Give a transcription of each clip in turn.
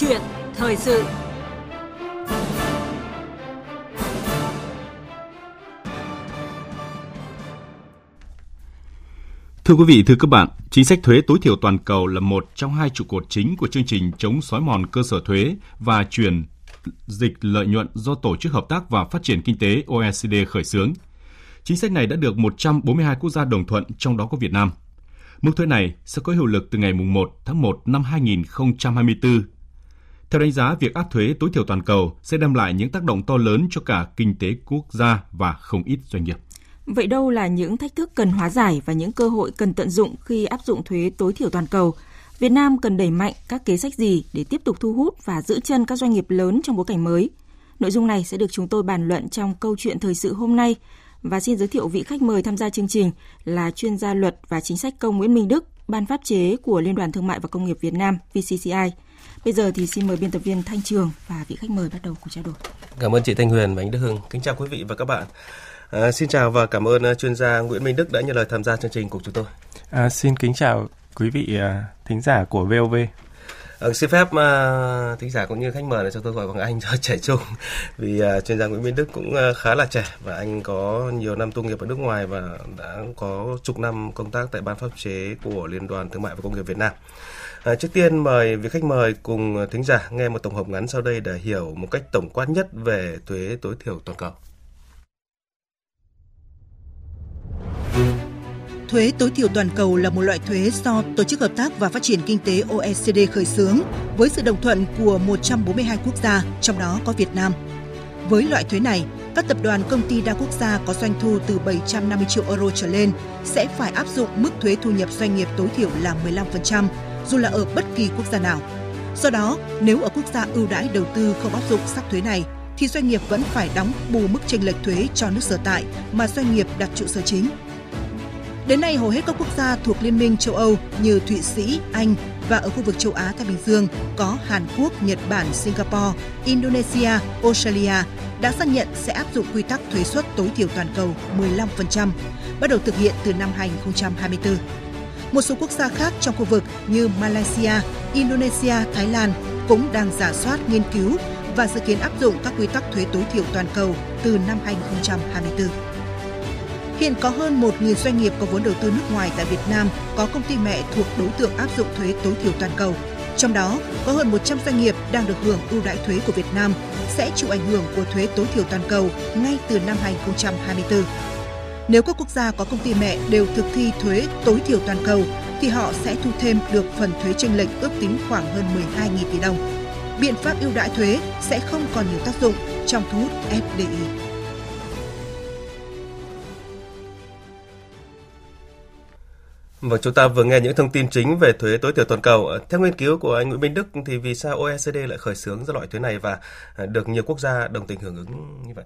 chuyện thời sự Thưa quý vị, thưa các bạn, chính sách thuế tối thiểu toàn cầu là một trong hai trụ cột chính của chương trình chống xói mòn cơ sở thuế và chuyển dịch lợi nhuận do Tổ chức Hợp tác và Phát triển Kinh tế OECD khởi xướng. Chính sách này đã được 142 quốc gia đồng thuận, trong đó có Việt Nam. Mức thuế này sẽ có hiệu lực từ ngày 1 tháng 1 năm 2024. Theo đánh giá, việc áp thuế tối thiểu toàn cầu sẽ đem lại những tác động to lớn cho cả kinh tế quốc gia và không ít doanh nghiệp. Vậy đâu là những thách thức cần hóa giải và những cơ hội cần tận dụng khi áp dụng thuế tối thiểu toàn cầu? Việt Nam cần đẩy mạnh các kế sách gì để tiếp tục thu hút và giữ chân các doanh nghiệp lớn trong bối cảnh mới? Nội dung này sẽ được chúng tôi bàn luận trong câu chuyện thời sự hôm nay và xin giới thiệu vị khách mời tham gia chương trình là chuyên gia luật và chính sách công Nguyễn Minh Đức, Ban pháp chế của Liên đoàn Thương mại và Công nghiệp Việt Nam VCCI. Bây giờ thì xin mời biên tập viên Thanh Trường và vị khách mời bắt đầu cuộc trao đổi. Cảm ơn chị Thanh Huyền và anh Đức Hưng. Kính chào quý vị và các bạn. À, xin chào và cảm ơn chuyên gia Nguyễn Minh Đức đã nhận lời tham gia chương trình của chúng tôi. À, xin kính chào quý vị uh, thính giả của VOV. Ừ, xin phép uh, thính giả cũng như khách mời này cho tôi gọi bằng anh cho trẻ trung vì uh, chuyên gia Nguyễn Minh Đức cũng uh, khá là trẻ và anh có nhiều năm tu nghiệp ở nước ngoài và đã có chục năm công tác tại ban pháp chế của Liên đoàn Thương mại và Công nghiệp Việt Nam. À, trước tiên mời vị khách mời cùng thính giả nghe một tổng hợp ngắn sau đây để hiểu một cách tổng quát nhất về thuế tối thiểu toàn cầu. Thuế tối thiểu toàn cầu là một loại thuế do Tổ chức Hợp tác và Phát triển Kinh tế OECD khởi xướng với sự đồng thuận của 142 quốc gia, trong đó có Việt Nam. Với loại thuế này, các tập đoàn công ty đa quốc gia có doanh thu từ 750 triệu euro trở lên sẽ phải áp dụng mức thuế thu nhập doanh nghiệp tối thiểu là 15%, dù là ở bất kỳ quốc gia nào. Do đó, nếu ở quốc gia ưu đãi đầu tư không áp dụng sắc thuế này, thì doanh nghiệp vẫn phải đóng bù mức chênh lệch thuế cho nước sở tại mà doanh nghiệp đặt trụ sở chính. Đến nay, hầu hết các quốc gia thuộc Liên minh châu Âu như Thụy Sĩ, Anh và ở khu vực châu Á Thái Bình Dương có Hàn Quốc, Nhật Bản, Singapore, Indonesia, Australia đã xác nhận sẽ áp dụng quy tắc thuế suất tối thiểu toàn cầu 15%, bắt đầu thực hiện từ năm 2024. Một số quốc gia khác trong khu vực như Malaysia, Indonesia, Thái Lan cũng đang giả soát nghiên cứu và dự kiến áp dụng các quy tắc thuế tối thiểu toàn cầu từ năm 2024. Hiện có hơn 1.000 doanh nghiệp có vốn đầu tư nước ngoài tại Việt Nam có công ty mẹ thuộc đối tượng áp dụng thuế tối thiểu toàn cầu. Trong đó, có hơn 100 doanh nghiệp đang được hưởng ưu đãi thuế của Việt Nam sẽ chịu ảnh hưởng của thuế tối thiểu toàn cầu ngay từ năm 2024. Nếu các quốc gia có công ty mẹ đều thực thi thuế tối thiểu toàn cầu thì họ sẽ thu thêm được phần thuế chênh lệch ước tính khoảng hơn 12.000 tỷ đồng. Biện pháp ưu đãi thuế sẽ không còn nhiều tác dụng trong thu hút FDI. Vâng, chúng ta vừa nghe những thông tin chính về thuế tối thiểu toàn cầu. Theo nghiên cứu của anh Nguyễn Minh Đức thì vì sao OECD lại khởi xướng ra loại thuế này và à, được nhiều quốc gia đồng tình hưởng ứng như vậy?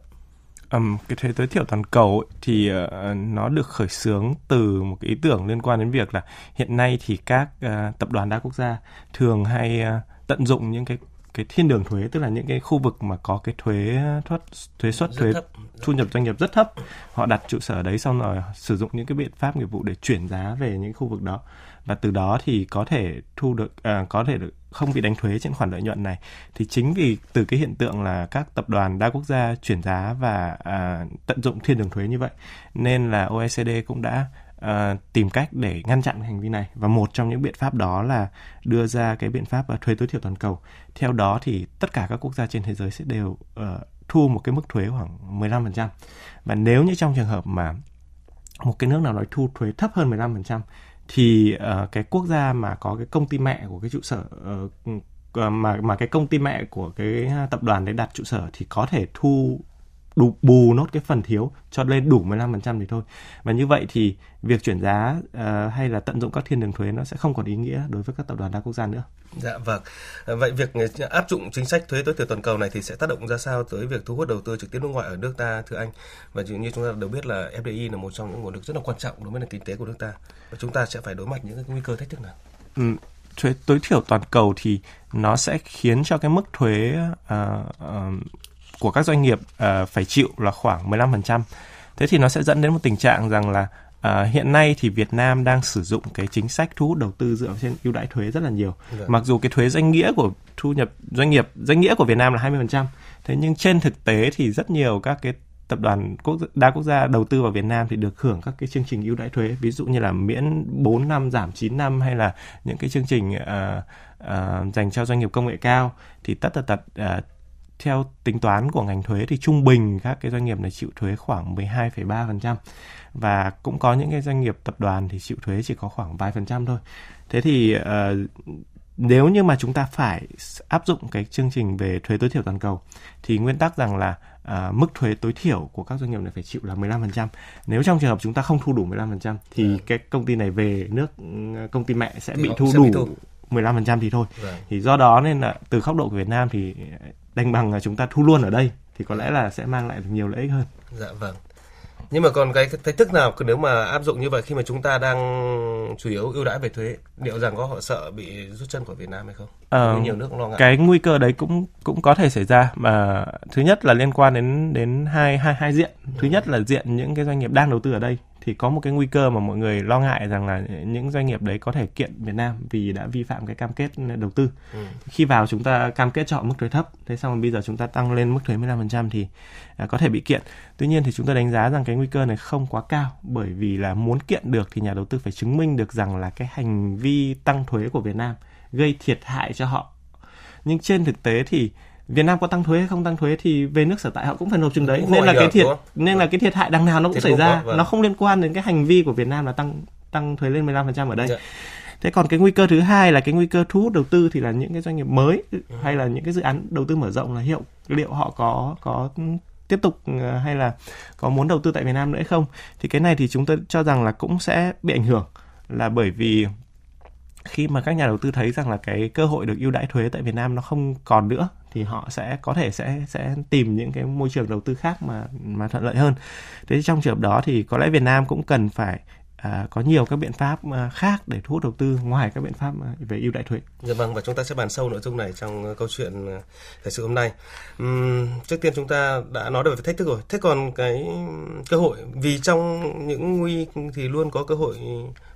Um, cái thuế tối thiểu toàn cầu ấy, thì uh, nó được khởi xướng từ một cái ý tưởng liên quan đến việc là hiện nay thì các uh, tập đoàn đa quốc gia thường hay uh, tận dụng những cái cái thiên đường thuế tức là những cái khu vực mà có cái thuế thoát thuế suất thuế thấp. thu nhập doanh nghiệp rất thấp họ đặt trụ sở đấy xong rồi sử dụng những cái biện pháp nghiệp vụ để chuyển giá về những khu vực đó và từ đó thì có thể thu được à, có thể được không bị đánh thuế trên khoản lợi nhuận này thì chính vì từ cái hiện tượng là các tập đoàn đa quốc gia chuyển giá và à, tận dụng thiên đường thuế như vậy nên là OECD cũng đã uh, tìm cách để ngăn chặn hành vi này và một trong những biện pháp đó là đưa ra cái biện pháp uh, thuế tối thiểu toàn cầu. Theo đó thì tất cả các quốc gia trên thế giới sẽ đều uh, thu một cái mức thuế khoảng 15%. Và nếu như trong trường hợp mà một cái nước nào đó thu thuế thấp hơn 15% thì uh, cái quốc gia mà có cái công ty mẹ của cái trụ sở uh, mà mà cái công ty mẹ của cái tập đoàn đấy đặt trụ sở thì có thể thu đủ bù nốt cái phần thiếu cho lên đủ 15% thì thôi. Và như vậy thì việc chuyển giá uh, hay là tận dụng các thiên đường thuế nó sẽ không còn ý nghĩa đối với các tập đoàn đa quốc gia nữa. Dạ vâng. Vậy việc áp dụng chính sách thuế tối thiểu toàn cầu này thì sẽ tác động ra sao tới việc thu hút đầu tư trực tiếp nước ngoài ở nước ta thưa anh? Và như chúng ta đều biết là FDI là một trong những nguồn lực rất là quan trọng đối với nền kinh tế của nước ta. Và chúng ta sẽ phải đối mặt những cái nguy cơ thách thức nào? Ừ, thuế tối thiểu toàn cầu thì nó sẽ khiến cho cái mức thuế uh, uh, của các doanh nghiệp uh, phải chịu là khoảng 15%. Thế thì nó sẽ dẫn đến một tình trạng rằng là À, hiện nay thì Việt Nam đang sử dụng cái chính sách thu hút đầu tư dựa trên ưu đãi thuế rất là nhiều. Dạ. Mặc dù cái thuế danh nghĩa của thu nhập doanh nghiệp danh nghĩa của Việt Nam là 20%, thế nhưng trên thực tế thì rất nhiều các cái tập đoàn quốc đa quốc gia đầu tư vào Việt Nam thì được hưởng các cái chương trình ưu đãi thuế ví dụ như là miễn 4 năm giảm 9 năm hay là những cái chương trình uh, uh, dành cho doanh nghiệp công nghệ cao thì tất tật tật uh, theo tính toán của ngành thuế thì trung bình các cái doanh nghiệp này chịu thuế khoảng 12,3% và cũng có những cái doanh nghiệp tập đoàn thì chịu thuế chỉ có khoảng vài phần trăm thôi. Thế thì uh, nếu như mà chúng ta phải áp dụng cái chương trình về thuế tối thiểu toàn cầu thì nguyên tắc rằng là à, mức thuế tối thiểu của các doanh nghiệp này phải chịu là 15%. Nếu trong trường hợp chúng ta không thu đủ 15% thì. Dạ. cái công ty này về nước công ty mẹ sẽ thì bị thu sẽ đủ bị thu. 15% thì thôi. Yeah. Vâng. Thì do đó nên là từ góc độ của Việt Nam thì đành bằng là chúng ta thu luôn ở đây thì có lẽ là sẽ mang lại được nhiều lợi ích hơn. Dạ vâng nhưng mà còn cái thách thức nào nếu mà áp dụng như vậy khi mà chúng ta đang chủ yếu ưu đãi về thuế liệu rằng có họ sợ bị rút chân của Việt Nam hay không? Ờ, nhiều nước lo ngại. Cái nguy cơ đấy cũng cũng có thể xảy ra mà thứ nhất là liên quan đến đến hai hai hai diện. Thứ nhất là diện những cái doanh nghiệp đang đầu tư ở đây thì có một cái nguy cơ mà mọi người lo ngại rằng là những doanh nghiệp đấy có thể kiện Việt Nam vì đã vi phạm cái cam kết đầu tư. Ừ. Khi vào chúng ta cam kết họ mức thuế thấp, thế xong rồi bây giờ chúng ta tăng lên mức thuế 15% thì à, có thể bị kiện. Tuy nhiên thì chúng ta đánh giá rằng cái nguy cơ này không quá cao bởi vì là muốn kiện được thì nhà đầu tư phải chứng minh được rằng là cái hành vi tăng thuế của Việt Nam gây thiệt hại cho họ. Nhưng trên thực tế thì Việt Nam có tăng thuế hay không tăng thuế thì về nước sở tại họ cũng phải nộp chừng đấy nên là cái thiệt nên là cái thiệt hại đằng nào nó cũng thiệt xảy ra vâng. nó không liên quan đến cái hành vi của Việt Nam là tăng tăng thuế lên 15% ở đây. Dạ. Thế còn cái nguy cơ thứ hai là cái nguy cơ thu hút đầu tư thì là những cái doanh nghiệp mới ừ. hay là những cái dự án đầu tư mở rộng là hiệu liệu họ có có tiếp tục ờ, hay là có muốn đầu tư tại Việt Nam nữa hay không thì cái này thì chúng tôi cho rằng là cũng sẽ bị ảnh hưởng là bởi vì khi mà các nhà đầu tư thấy rằng là cái cơ hội được ưu đãi thuế tại Việt Nam nó không còn nữa, thì họ sẽ có thể sẽ sẽ tìm những cái môi trường đầu tư khác mà mà thuận lợi hơn. Thế trong trường hợp đó thì có lẽ Việt Nam cũng cần phải à, có nhiều các biện pháp à, khác để thu hút đầu tư ngoài các biện pháp à, về ưu đãi thuế. Dạ vâng và chúng ta sẽ bàn sâu nội dung này trong à, câu chuyện thời sự hôm nay. Uhm, trước tiên chúng ta đã nói được về thách thức rồi. Thế còn cái cơ hội vì trong những nguy thì luôn có cơ hội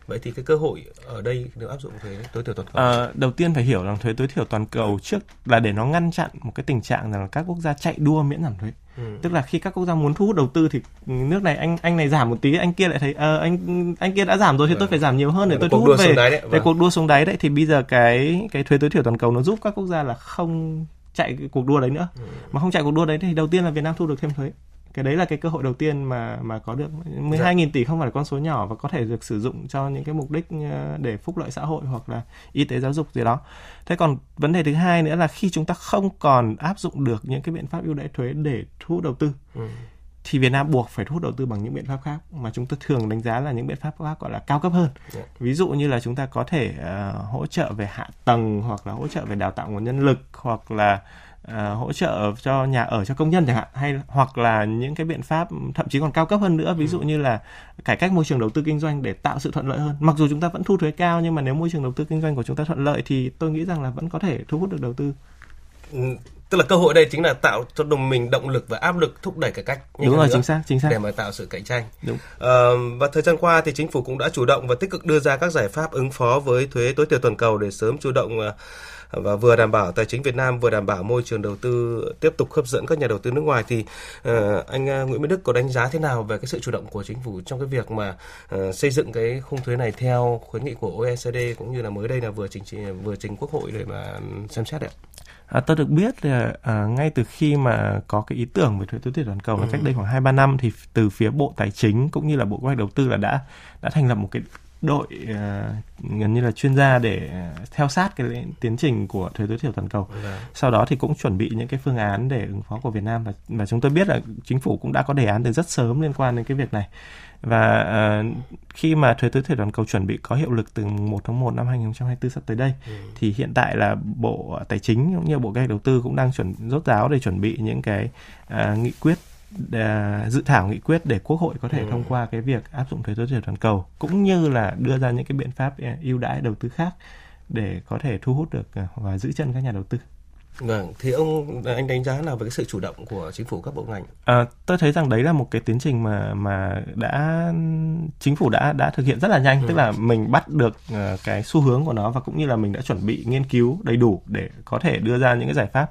Vậy thì cái cơ hội ở đây được áp dụng thuế tối thiểu toàn cầu? À, đầu tiên phải hiểu rằng thuế tối thiểu toàn cầu trước là để nó ngăn chặn một cái tình trạng rằng là các quốc gia chạy đua miễn giảm thuế. Ừ. Tức là khi các quốc gia muốn thu hút đầu tư thì nước này anh anh này giảm một tí, anh kia lại thấy uh, anh anh kia đã giảm rồi thì tôi vâng. phải giảm nhiều hơn để tôi thu hút về. Đấy vâng. cuộc đua xuống đáy đấy thì bây giờ cái cái thuế tối thiểu toàn cầu nó giúp các quốc gia là không chạy cái cuộc đua đấy nữa. Ừ. Mà không chạy cuộc đua đấy thì đầu tiên là Việt Nam thu được thêm thuế cái đấy là cái cơ hội đầu tiên mà mà có được 12.000 dạ. tỷ không phải là con số nhỏ và có thể được sử dụng cho những cái mục đích ờ, để phúc lợi xã hội hoặc là y tế giáo dục gì đó. Thế còn vấn đề thứ hai nữa là khi chúng ta không còn áp dụng được những cái biện pháp ưu đãi thuế để thu hút đầu tư ừ thì Việt Nam buộc phải thu hút đầu tư bằng những biện pháp khác mà chúng ta thường đánh giá là những biện pháp khác gọi là cao cấp hơn. Yeah. Dạ. Ví dụ như là chúng ta có thể uh, hỗ trợ về hạ tầng hoặc là hỗ trợ về đào tạo nguồn nhân lực hoặc là À, hỗ trợ cho nhà ở cho công nhân chẳng hạn hay hoặc là những cái biện pháp thậm chí còn cao cấp hơn nữa ví dụ ừ. như là cải cách môi trường đầu tư kinh doanh để tạo sự thuận lợi hơn mặc dù chúng ta vẫn thu thuế cao nhưng mà nếu môi trường đầu tư kinh doanh của chúng ta thuận lợi thì tôi nghĩ rằng là vẫn có thể thu hút được đầu tư ừ, tức là cơ hội đây chính là tạo cho đồng mình động lực và áp lực thúc đẩy cải cách đúng rồi chính xác chính xác. để mà tạo sự cạnh tranh. Đúng. À, và thời gian qua thì chính phủ cũng đã chủ động và tích cực đưa ra các giải pháp ứng phó với thuế tối thiểu toàn cầu để sớm chủ động uh, và vừa đảm bảo tài chính Việt Nam vừa đảm bảo môi trường đầu tư tiếp tục hấp dẫn các nhà đầu tư nước ngoài thì uh, anh uh, Nguyễn Minh Đức có đánh giá thế nào về cái sự chủ động của chính phủ trong cái việc mà uh, xây dựng cái khung thuế này theo khuyến nghị của OECD cũng như là mới đây là vừa trình vừa trình Quốc hội để mà xem xét đấy À, tôi được biết là à, ngay từ khi mà có cái ý tưởng về thuế tối thiểu toàn cầu ừ. là cách đây khoảng hai ba năm thì từ phía Bộ Tài chính cũng như là Bộ Kế hoạch Đầu tư là đã đã thành lập một cái đội uh, gần như là chuyên gia để theo sát cái tiến trình của thuế tối thiểu toàn cầu. Dạ. Sau đó thì cũng chuẩn bị những cái phương án để ứng phó của Việt Nam và và chúng tôi biết là chính phủ cũng đã có đề án từ rất sớm liên quan đến cái việc này. Và uh, khi mà thuế tối thiểu toàn cầu chuẩn bị có hiệu lực từ 1 tháng 1 năm 2024 sắp tới đây ừ. thì hiện tại là Bộ Tài chính cũng như Bộ Kế hoạch Đầu tư cũng đang chuẩn rốt ráo để chuẩn bị những cái uh, nghị quyết dự thảo nghị quyết để quốc hội có thể ừ. thông qua cái việc áp dụng thuế tối thiểu toàn cầu cũng như là đưa ra những cái biện pháp à, ưu đãi đầu tư khác để có thể thu hút được à, và giữ chân các nhà đầu tư. Vâng, thì ông anh đánh giá nào về cái sự chủ động của chính phủ các bộ ngành? À, tôi thấy rằng đấy là một cái tiến trình mà mà đã chính phủ đã đã thực hiện rất là nhanh, ừ. tức là mình bắt được uh, cái xu hướng của nó và cũng như là mình đã chuẩn bị nghiên cứu đầy đủ để có thể đưa ra những cái giải pháp.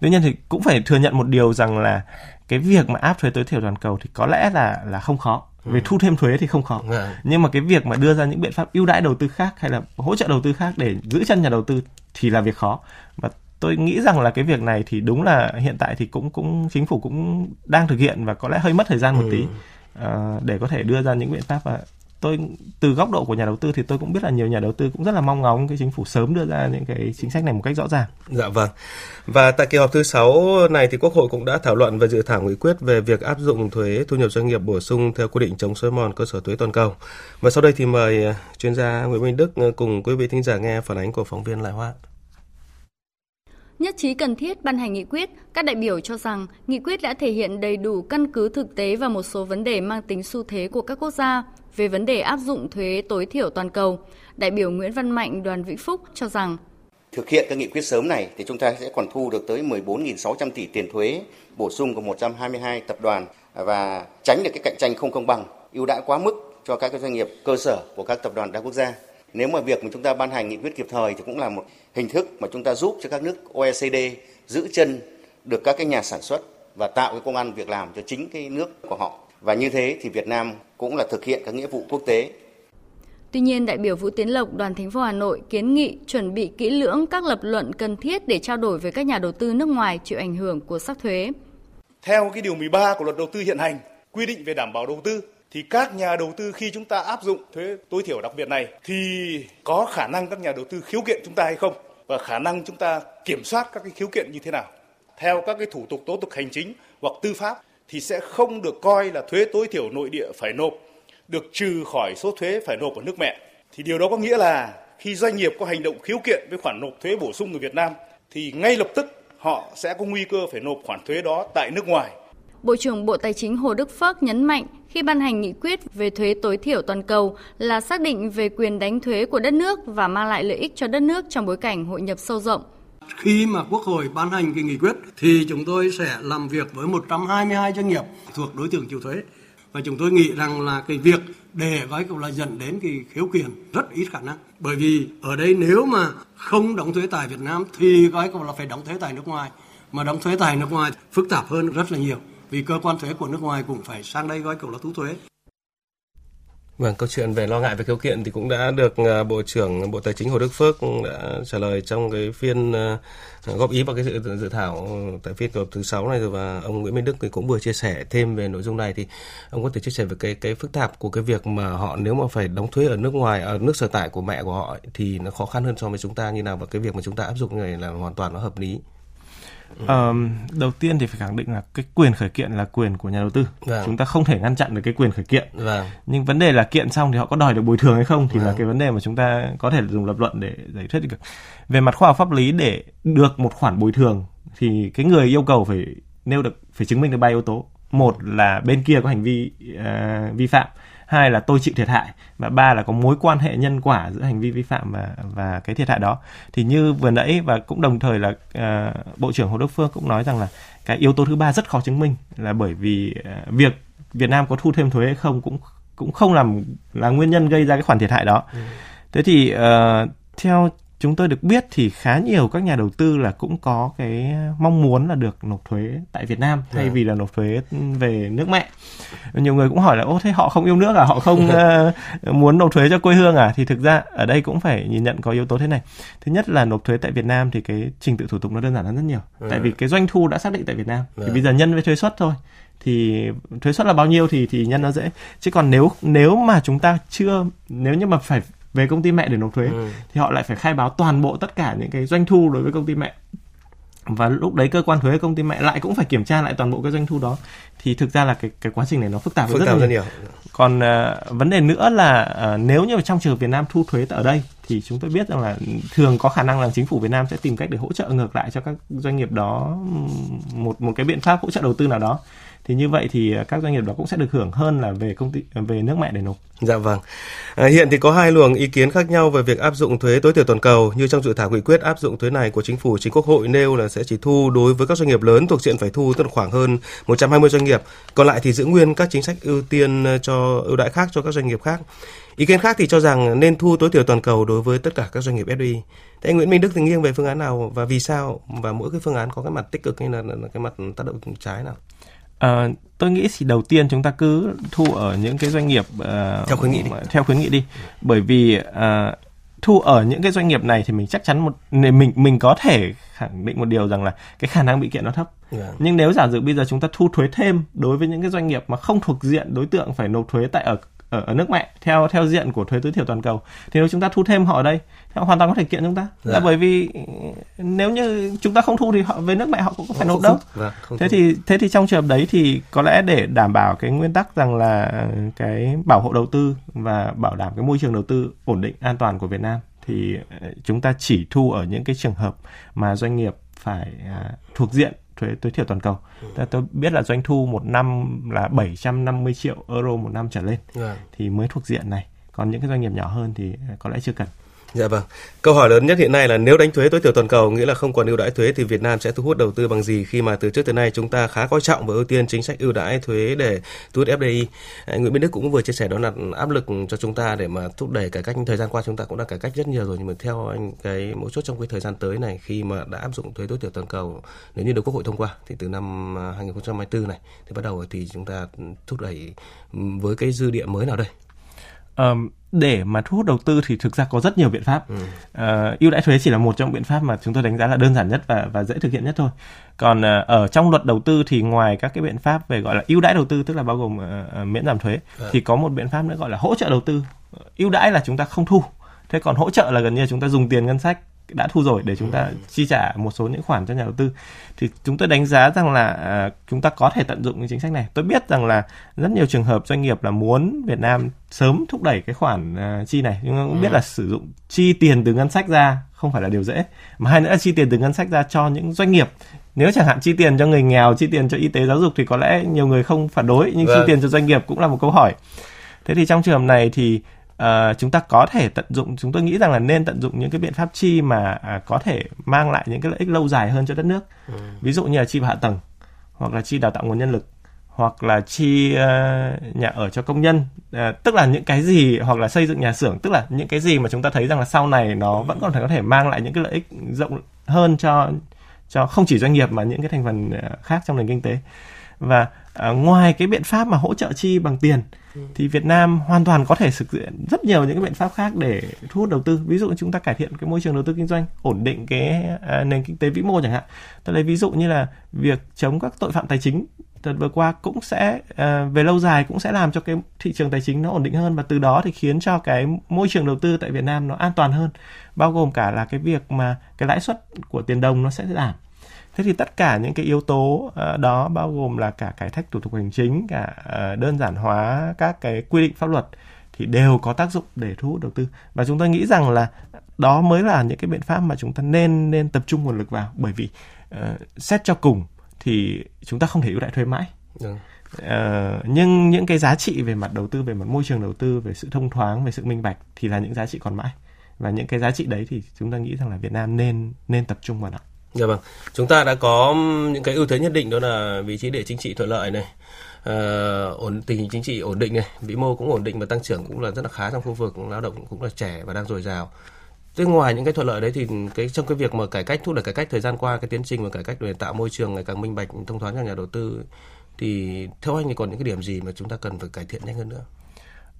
Tuy nhiên thì cũng phải thừa nhận một điều rằng là cái việc mà áp thuế tối thiểu toàn cầu thì có lẽ là là không khó về ừ. thu thêm thuế thì không khó ừ. nhưng mà cái việc mà đưa ra những biện pháp ưu đãi đầu tư khác hay là hỗ trợ đầu tư khác để giữ chân nhà đầu tư thì là việc khó và tôi nghĩ rằng là cái việc này thì đúng là hiện tại thì cũng cũng chính phủ cũng đang thực hiện và có lẽ hơi mất thời gian một ừ. tí uh, để có thể đưa ra những biện pháp và tôi từ góc độ của nhà đầu tư thì tôi cũng biết là nhiều nhà đầu tư cũng rất là mong ngóng cái chính phủ sớm đưa ra những cái chính sách này một cách rõ ràng. Dạ vâng. Và tại kỳ họp thứ 6 này thì Quốc hội cũng đã thảo luận về dự thảo nghị quyết về việc áp dụng thuế thu nhập doanh nghiệp bổ sung theo quy định chống xói mòn cơ sở thuế toàn cầu. Và sau đây thì mời chuyên gia Nguyễn Minh Đức cùng quý vị thính giả nghe phản ánh của phóng viên Lại Hoa. Nhất trí cần thiết ban hành nghị quyết, các đại biểu cho rằng nghị quyết đã thể hiện đầy đủ căn cứ thực tế và một số vấn đề mang tính xu thế của các quốc gia về vấn đề áp dụng thuế tối thiểu toàn cầu. Đại biểu Nguyễn Văn Mạnh, đoàn Vĩnh Phúc cho rằng Thực hiện các nghị quyết sớm này thì chúng ta sẽ còn thu được tới 14.600 tỷ tiền thuế bổ sung của 122 tập đoàn và tránh được cái cạnh tranh không công bằng, ưu đãi quá mức cho các doanh nghiệp cơ sở của các tập đoàn đa quốc gia. Nếu mà việc mà chúng ta ban hành nghị quyết kịp thời thì cũng là một hình thức mà chúng ta giúp cho các nước OECD giữ chân được các cái nhà sản xuất và tạo cái công ăn việc làm cho chính cái nước của họ. Và như thế thì Việt Nam cũng là thực hiện các nghĩa vụ quốc tế. Tuy nhiên, đại biểu Vũ Tiến Lộc, đoàn thành phố Hà Nội kiến nghị chuẩn bị kỹ lưỡng các lập luận cần thiết để trao đổi với các nhà đầu tư nước ngoài chịu ảnh hưởng của sắc thuế. Theo cái điều 13 của luật đầu tư hiện hành, quy định về đảm bảo đầu tư thì các nhà đầu tư khi chúng ta áp dụng thuế tối thiểu đặc biệt này thì có khả năng các nhà đầu tư khiếu kiện chúng ta hay không và khả năng chúng ta kiểm soát các cái khiếu kiện như thế nào theo các cái thủ tục tố tụng hành chính hoặc tư pháp thì sẽ không được coi là thuế tối thiểu nội địa phải nộp, được trừ khỏi số thuế phải nộp ở nước mẹ thì điều đó có nghĩa là khi doanh nghiệp có hành động khiếu kiện với khoản nộp thuế bổ sung người Việt Nam, thì ngay lập tức họ sẽ có nguy cơ phải nộp khoản thuế đó tại nước ngoài Bộ trưởng Bộ Tài chính Hồ Đức Phước nhấn mạnh khi ban hành nghị quyết về thuế tối thiểu toàn cầu là xác định về quyền đánh thuế của đất nước và mang lại lợi ích cho đất nước trong bối cảnh hội nhập sâu rộng. Khi mà Quốc hội ban hành cái nghị quyết thì chúng tôi sẽ làm việc với 122 doanh nghiệp thuộc đối tượng chịu thuế. Và chúng tôi nghĩ rằng là cái việc để gói cũng là dẫn đến cái khiếu kiện rất ít khả năng. Bởi vì ở đây nếu mà không đóng thuế tại Việt Nam thì gói cũng là phải đóng thuế tại nước ngoài. Mà đóng thuế tại nước ngoài phức tạp hơn rất là nhiều vì cơ quan thuế của nước ngoài cũng phải sang đây gói kiểu là thu thuế. Vâng, câu chuyện về lo ngại về khiếu kiện thì cũng đã được ờ, Bộ trưởng Bộ Tài chính Hồ Đức Phước đã trả lời trong cái phiên ờ, góp ý vào cái dự, dự thảo ờ, tại phiên họp thứ sáu này rồi và ông Nguyễn Minh Đức thì cũng vừa chia sẻ thêm về nội dung này thì ông có thể chia sẻ về cái cái phức tạp của cái việc mà họ nếu mà phải đóng thuế ở nước ngoài ở nước sở tại của mẹ của họ thì nó khó khăn hơn so với chúng ta như nào và cái việc mà chúng ta áp dụng này là hoàn toàn nó hợp lý. Uh, đầu tiên thì phải khẳng định là cái quyền khởi kiện là quyền của nhà đầu tư. Vâng. Chúng ta không thể ngăn chặn được cái quyền khởi kiện. Vâng. Nhưng vấn đề là kiện xong thì họ có đòi được bồi thường hay không thì vâng. là cái vấn đề mà chúng ta có thể dùng lập luận để giải thích được. Về mặt khoa học pháp lý để được một khoản bồi thường thì cái người yêu cầu phải nêu được phải chứng minh được ba yếu tố. Một là bên kia có hành vi uh, vi phạm hai là tôi chịu thiệt hại và ba là có mối quan hệ nhân quả giữa hành vi vi phạm và và cái thiệt hại đó thì như vừa nãy và cũng đồng thời là uh, bộ trưởng Hồ Đức Phương cũng nói rằng là cái yếu tố thứ ba rất khó chứng minh là bởi vì uh, việc Việt Nam có thu thêm thuế hay không cũng cũng không làm là nguyên nhân gây ra cái khoản thiệt hại đó. Ừ. Thế thì uh, theo chúng tôi được biết thì khá nhiều các nhà đầu tư là cũng có cái mong muốn là được nộp thuế tại Việt Nam thay. Dạ. vì là nộp thuế về nước mẹ. Nhiều người cũng hỏi là ô thế họ không yêu nước à, họ không uh, muốn nộp thuế cho quê hương à? Thì thực ra ở đây cũng phải nhìn nhận có yếu tố thế này. Thứ nhất là nộp thuế tại Việt Nam thì cái trình tự thủ tục nó đơn giản hơn rất nhiều. Tại vì dạ. cái doanh thu đã xác định tại Việt Nam. Thì dạ. bây giờ nhân với thuế suất thôi thì thuế suất là bao nhiêu thì thì nhân nó dễ chứ còn nếu nếu mà chúng ta chưa nếu như mà phải về công ty mẹ để nộp thuế ừ. thì họ lại phải khai báo toàn bộ tất cả những cái doanh thu đối với công ty mẹ và lúc đấy cơ quan thuế công ty mẹ lại cũng phải kiểm tra lại toàn bộ cái doanh thu đó thì thực ra là cái cái quá trình này nó phức tạp, phức rất, tạp rất nhiều. Còn uh, vấn đề nữa là uh, nếu như trong trường Việt Nam thu thuế ở đây thì chúng tôi biết rằng là thường có khả năng là chính phủ Việt Nam sẽ tìm cách để hỗ trợ ngược lại cho các doanh nghiệp đó một một cái biện pháp hỗ trợ đầu tư nào đó thì như vậy thì à, các doanh nghiệp đó cũng sẽ được hưởng hơn là về công ty à, về nước mẹ để nộp. Dạ vâng. À, hiện thì có hai luồng ý kiến khác nhau về việc áp dụng thuế tối thiểu toàn cầu như trong dự thảo nghị quyết áp dụng thuế này của chính phủ chính quốc hội nêu là sẽ chỉ thu đối với các doanh nghiệp lớn thuộc diện phải thu tức là khoảng hơn 120 doanh nghiệp, còn lại thì giữ nguyên các chính sách ưu tiên à, cho ưu đãi khác cho các doanh nghiệp khác. Ý kiến khác thì cho rằng nên thu tối thiểu toàn cầu đối với tất cả các doanh nghiệp FDI. Thế anh Nguyễn Minh Đức thì nghiêng về phương án nào và vì sao và mỗi cái phương án có cái mặt tích cực hay là, là cái mặt tác động trái nào? À, tôi nghĩ thì đầu tiên chúng ta cứ thu ở những cái doanh nghiệp uh, theo khuyến nghị đi. theo khuyến nghị đi bởi vì uh, thu ở những cái doanh nghiệp này thì mình chắc chắn một mình mình có thể khẳng định một điều rằng là cái khả năng bị kiện nó thấp. Yeah. Dạ. Nhưng nếu giả sử bây giờ chúng ta thu thuế thêm đối với những cái doanh nghiệp mà không thuộc diện đối tượng phải nộp thuế tại ở ở, ở nước mẹ theo theo diện của thuế tối thiểu toàn cầu. Thì nếu chúng ta thu thêm họ ở đây thì họ hoàn toàn có thể kiện chúng ta. Dạ. là bởi vì nếu như chúng ta không thu thì họ về nước mẹ họ cũng phải nộp đâu. dạ, thế thì thế thì trong trường hợp đấy thì có lẽ để đảm bảo cái nguyên tắc rằng là cái bảo hộ đầu tư và bảo đảm cái môi trường đầu tư ổn định an toàn của Việt Nam thì chúng ta chỉ thu ở những cái trường hợp mà doanh nghiệp phải à, thuộc diện thuế tối thiểu toàn cầu. Ừ. Tôi biết là doanh thu một năm là 750 triệu euro một năm trở lên yeah. Vâng. thì mới thuộc diện này. Còn những cái doanh nghiệp nhỏ hơn thì có lẽ chưa cần. Dạ vâng. Câu hỏi lớn nhất hiện nay là nếu đánh thuế tối thiểu toàn cầu nghĩa là không còn ưu đãi thuế thì Việt Nam sẽ thu hút đầu tư bằng gì khi mà từ trước tới nay chúng ta khá coi trọng và ưu tiên chính sách ưu đãi thuế để thu hút FDI. À, Nguyễn Minh Đức cũng vừa chia sẻ đó là áp lực cho chúng ta để mà thúc đẩy cải cách thời gian qua chúng ta cũng đã cải cách rất nhiều rồi nhưng mà theo anh cái mỗi chốt trong cái thời gian tới này khi mà đã áp dụng thuế tối thiểu toàn cầu nếu như được Quốc hội thông qua thì từ năm à, 2024 này thì bắt đầu thì chúng ta thúc đẩy ừ, với cái dư địa mới nào đây? Um, để mà thu hút đầu tư thì thực ra có rất nhiều biện pháp ừ. uh, ưu đãi thuế chỉ là một trong biện pháp mà chúng tôi đánh giá là đơn giản nhất và và dễ thực hiện nhất thôi còn uh, ở trong luật đầu tư thì ngoài các cái biện pháp về gọi là ưu đãi đầu tư tức là bao gồm uh, miễn giảm thuế ừ. thì có một biện pháp nữa gọi là hỗ trợ đầu tư ưu đãi là chúng ta không thu thế còn hỗ trợ là gần như chúng ta dùng tiền ngân sách đã thu rồi để chúng ta chi trả một số những khoản cho nhà đầu tư. Thì chúng tôi đánh giá rằng là uh, chúng ta có thể tận dụng những chính sách này. Tôi biết rằng là rất nhiều trường hợp doanh nghiệp là muốn Việt Nam sớm thúc đẩy cái khoản uh, chi này nhưng cũng biết ừ. là sử dụng chi tiền từ ngân sách ra không phải là điều dễ. Mà hai nữa là chi tiền từ ngân sách ra cho những doanh nghiệp. Nếu chẳng hạn chi tiền cho người nghèo chi tiền cho y tế giáo dục thì có lẽ nhiều người không phản đối nhưng vâng. chi tiền cho doanh nghiệp cũng là một câu hỏi. Thế thì trong trường hợp này thì uh, chúng ta có thể tận dụng chúng tôi nghĩ rằng là nên tận dụng những cái biện pháp chi mà uh, có thể mang lại những cái lợi ích lâu dài hơn cho đất nước. Ừ. ví dụ như là chi vào hạ tầng hoặc là chi đào tạo nguồn nhân lực hoặc là chi uh, nhà ở cho công nhân. Uh, tức là những cái gì hoặc là xây dựng nhà xưởng tức là những cái gì mà chúng ta thấy rằng là sau này nó vẫn còn có thể mang lại những cái lợi ích rộng hơn cho cho không chỉ doanh nghiệp mà những cái thành phần khác trong nền kinh tế. Và uh, ngoài cái biện pháp mà hỗ trợ chi bằng tiền Ừ. thì Việt Nam hoàn toàn có thể thực hiện rất nhiều những cái biện pháp khác để thu hút đầu tư. Ví dụ chúng ta cải thiện cái môi trường đầu tư kinh doanh ổn định cái à, nền kinh tế vĩ mô chẳng hạn. Tôi lấy ví dụ như là việc chống các tội phạm tài chính. Đợt vừa qua cũng sẽ à, về lâu dài cũng sẽ làm cho cái thị trường tài chính nó ổn định hơn và từ đó thì khiến cho cái môi trường đầu tư tại Việt Nam nó an toàn hơn bao gồm cả là cái việc mà cái lãi suất của tiền đồng nó sẽ giảm thế thì tất cả những cái yếu tố uh, đó bao gồm là cả cải cách thủ tục hành chính cả uh, đơn giản hóa các cái quy định pháp luật thì đều có tác dụng để thu hút đầu tư. Và chúng tôi nghĩ rằng là đó mới là những cái biện pháp mà chúng ta nên nên tập trung nguồn lực vào. Bởi vì uh, xét cho cùng thì chúng ta không thể ưu đãi thuế mãi. Ừ. Uh, nhưng những cái giá trị về mặt đầu tư về mặt môi trường đầu tư về sự thông thoáng về sự minh bạch thì là những giá trị còn mãi. Và những cái giá trị đấy thì chúng ta nghĩ rằng là Việt Nam nên nên tập trung vào nó Dạ vâng, chúng ta đã có những cái ưu thế nhất định đó là vị trí địa chính trị thuận lợi này, uh, ổn tình hình chính trị ổn định này, vĩ mô cũng ổn định và tăng trưởng cũng là rất là khá trong khu vực, lao động cũng là trẻ và đang dồi dào. Thế ngoài những cái thuận lợi đấy thì cái trong cái việc mà cải cách thúc đẩy cải cách thời gian qua cái tiến trình và cải cách để tạo môi trường ngày càng minh bạch thông thoáng cho nhà đầu tư thì theo anh thì còn những cái điểm gì mà chúng ta cần phải cải thiện nhanh hơn nữa?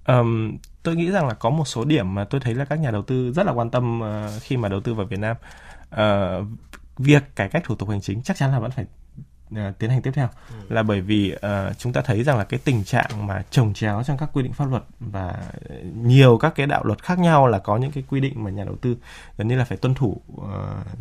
Um, tôi nghĩ rằng là có một số điểm mà tôi thấy là các nhà đầu tư rất là quan tâm uh, khi mà đầu tư vào Việt Nam. Uh, việc cải cách thủ tục hành chính chắc chắn là vẫn phải uh, tiến hành tiếp theo ừ. là bởi vì uh, chúng ta thấy rằng là cái tình trạng mà trồng chéo trong các quy định pháp luật và nhiều các cái đạo luật khác nhau là có những cái quy định mà nhà đầu tư gần như là phải tuân thủ uh,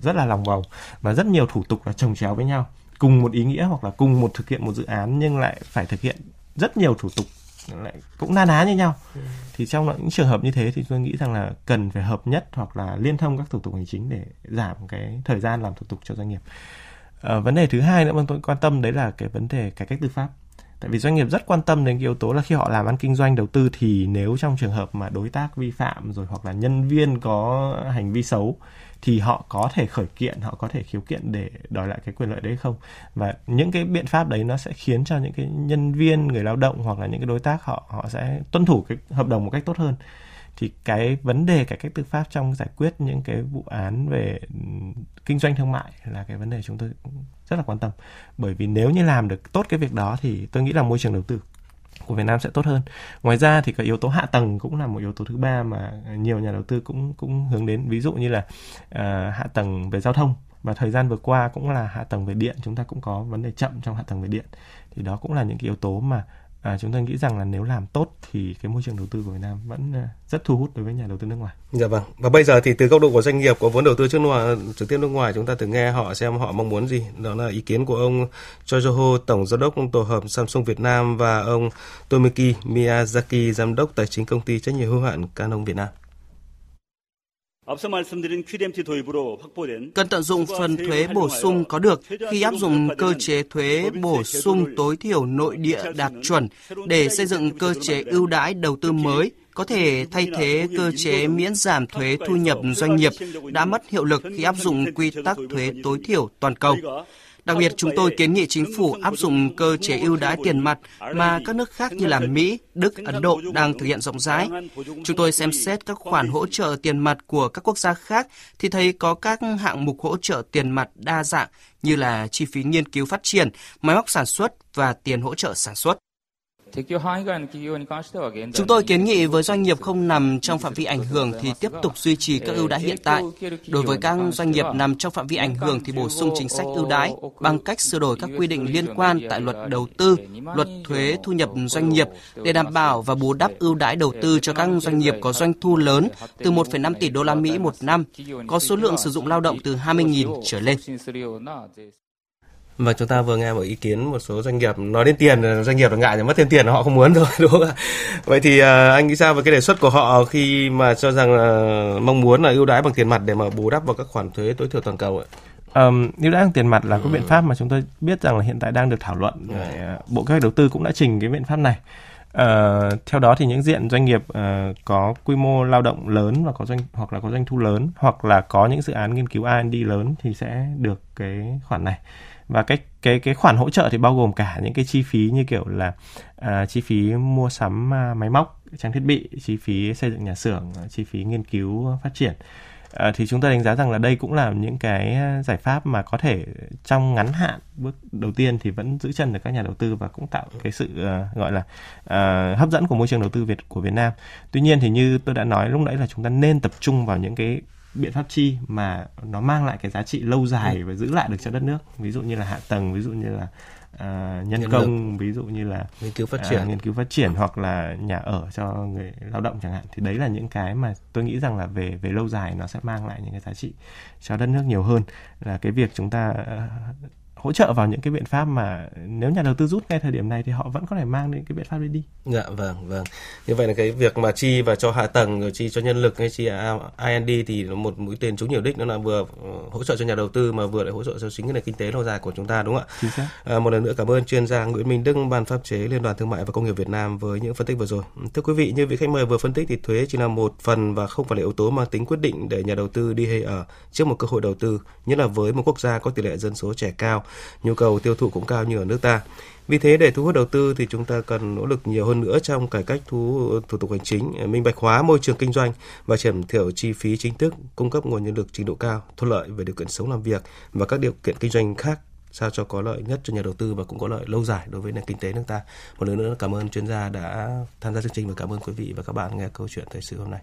rất là lòng vòng và rất nhiều thủ tục là trồng chéo với nhau cùng một ý nghĩa hoặc là cùng một thực hiện một dự án nhưng lại phải thực hiện rất nhiều thủ tục lại cũng na ná như nhau ừ. thì trong những trường hợp như thế thì tôi nghĩ rằng là cần phải hợp nhất hoặc là liên thông các thủ tục hành chính để giảm cái thời gian làm thủ tục cho doanh nghiệp à, vấn đề thứ hai nữa mà tôi quan tâm đấy là cái vấn đề cải cách tư pháp tại vì doanh nghiệp rất quan tâm đến cái yếu tố là khi họ làm ăn kinh doanh đầu tư thì nếu trong trường hợp mà đối tác vi phạm rồi hoặc là nhân viên có hành vi xấu thì họ có thể khởi kiện, họ có thể khiếu kiện để đòi lại cái quyền lợi đấy không? Và những cái biện pháp đấy nó sẽ khiến cho những cái nhân viên, người lao động hoặc là những cái đối tác họ họ sẽ tuân thủ cái hợp đồng một cách tốt hơn. Thì cái vấn đề cải cách tư pháp trong giải quyết những cái vụ án về ừ, kinh doanh thương mại là cái vấn đề chúng tôi rất là quan tâm. Bởi vì nếu như làm được tốt cái việc đó thì tôi nghĩ là môi trường đầu tư của Việt Nam sẽ tốt hơn. Ngoài ra thì cái yếu tố hạ tầng cũng là một yếu tố thứ ba mà nhiều nhà đầu tư cũng cũng hướng đến. Ví dụ như là uh, hạ tầng về giao thông và thời gian vừa qua cũng là hạ tầng về điện chúng ta cũng có vấn đề chậm trong hạ tầng về điện thì đó cũng là những cái yếu tố mà à, chúng tôi nghĩ rằng là nếu làm tốt thì cái môi trường đầu tư của Việt Nam vẫn à, rất thu hút đối với nhà đầu tư nước ngoài. Dạ vâng. Và bây giờ thì từ góc độ của doanh nghiệp có vốn đầu tư trước ngoài trực tiếp nước ngoài chúng ta thử nghe họ xem họ mong muốn gì. Đó là ý kiến của ông Chojoho tổng giám đốc tổ hợp Samsung Việt Nam và ông Tomiki Miyazaki giám đốc tài chính công ty trách nhiệm hữu hạn Canon Việt Nam. Cần tận dụng phần thuế bổ sung có được khi áp dụng cơ chế thuế bổ sung tối thiểu nội địa đạt chuẩn để xây dựng cơ chế ưu đãi đầu tư mới có thể thay thế cơ chế miễn giảm thuế thu nhập doanh nghiệp đã mất hiệu lực khi áp dụng quy tắc thuế tối thiểu toàn cầu. Đặc biệt, chúng tôi kiến nghị chính phủ áp dụng cơ chế ưu đãi tiền mặt mà các nước khác như là Mỹ, Đức, Ấn Độ đang thực hiện rộng rãi. Chúng tôi xem xét các khoản hỗ trợ tiền mặt của các quốc gia khác thì thấy có các hạng mục hỗ trợ tiền mặt đa dạng như là chi phí nghiên cứu phát triển, máy móc sản xuất và tiền hỗ trợ sản xuất. Chúng tôi kiến nghị với doanh nghiệp không nằm trong phạm vi ảnh hưởng thì tiếp tục duy trì các ưu đãi hiện tại. Đối với các doanh nghiệp nằm trong phạm vi ảnh hưởng thì bổ sung chính sách ưu đãi bằng cách sửa đổi các quy định liên quan tại luật đầu tư, luật thuế thu nhập doanh nghiệp để đảm bảo và bù đắp ưu đãi đầu tư cho các doanh nghiệp có doanh thu lớn từ 1,5 tỷ đô la Mỹ một năm, có số lượng sử dụng lao động từ 20.000 trở lên. Và chúng ta vừa nghe một ý kiến một số doanh nghiệp nói đến tiền doanh nghiệp là ngại mất thêm tiền họ không muốn rồi đúng không ạ? Vậy thì uh, anh nghĩ sao về cái đề xuất của họ khi mà cho rằng uh, mong muốn là ưu đãi bằng tiền mặt để mà bù đắp vào các khoản thuế tối thiểu toàn cầu ạ? Um, ưu đãi bằng tiền mặt là ừ. cái biện pháp mà chúng tôi biết rằng là hiện tại đang được thảo luận. Ừ. Bộ kế hoạch đầu tư cũng đã trình cái biện pháp này. Uh, theo đó thì những diện doanh nghiệp uh, có quy mô lao động lớn và có doanh hoặc là có doanh thu lớn hoặc là có những dự án nghiên cứu R&D lớn thì sẽ được cái khoản này và cái cái cái khoản hỗ trợ thì bao gồm cả những cái chi phí như kiểu là uh, chi phí mua sắm uh, máy móc trang thiết bị chi phí xây dựng nhà xưởng à, chi phí nghiên cứu phát triển À, thì chúng ta đánh giá rằng là đây cũng là những cái giải pháp mà có thể trong ngắn hạn bước đầu tiên thì vẫn giữ chân được các nhà đầu tư và cũng tạo cái sự uh, gọi là uh, hấp dẫn của môi trường đầu tư Việt của Việt Nam. Tuy nhiên thì như tôi đã nói lúc nãy là chúng ta nên tập trung vào những cái biện pháp chi mà nó mang lại cái giá trị lâu dài ừ. và giữ lại được cho đất nước ví dụ như là hạ tầng ví dụ như là uh, nhân, nhân công lực. ví dụ như là nghiên cứu phát triển uh, nghiên cứu phát triển hoặc là nhà ở cho người lao động chẳng hạn thì đấy là những cái mà tôi nghĩ rằng là về về lâu dài nó sẽ mang lại những cái giá trị cho đất nước nhiều hơn là cái việc chúng ta uh, hỗ trợ vào những cái biện pháp mà nếu nhà đầu tư rút ngay thời điểm này thì họ vẫn có thể mang đến cái biện pháp đấy đi. Dạ vâng vâng. Như vậy là cái việc mà chi và cho hạ tầng rồi chi cho nhân lực hay chi IND thì nó một mũi tên trúng nhiều đích nó là vừa ờ, hỗ trợ cho nhà đầu tư mà vừa lại hỗ trợ cho chính cái nền kinh tế lâu dài của chúng ta đúng không ạ? À, một lần nữa cảm ơn chuyên gia Nguyễn Minh Đức ban pháp chế Liên đoàn Thương mại và Công nghiệp Việt Nam với những phân tích vừa rồi. Thưa quý vị, như vị khách mời vừa phân tích thì thuế chỉ là một phần và không phải là yếu tố mang tính quyết định để nhà đầu tư đi hay ở trước một cơ hội đầu tư, nhất là với một quốc gia có tỷ lệ dân số trẻ cao nhu cầu tiêu thụ cũng cao như ở nước ta. Vì thế để thu hút đầu tư thì chúng ta cần nỗ lực nhiều hơn nữa trong cải cách thu thủ tục hành chính, à, minh bạch hóa môi trường kinh doanh và giảm thiểu chi phí chính thức, cung cấp nguồn nhân lực trình độ cao, thuận lợi về điều kiện sống làm việc và các điều kiện kinh doanh khác sao cho có lợi nhất cho nhà đầu tư và cũng có lợi lâu dài đối với nền kinh tế nước ta. Một lần nữa cảm ơn chuyên gia đã tham gia chương trình và cảm ơn quý vị và các bạn nghe câu chuyện thời sự hôm nay.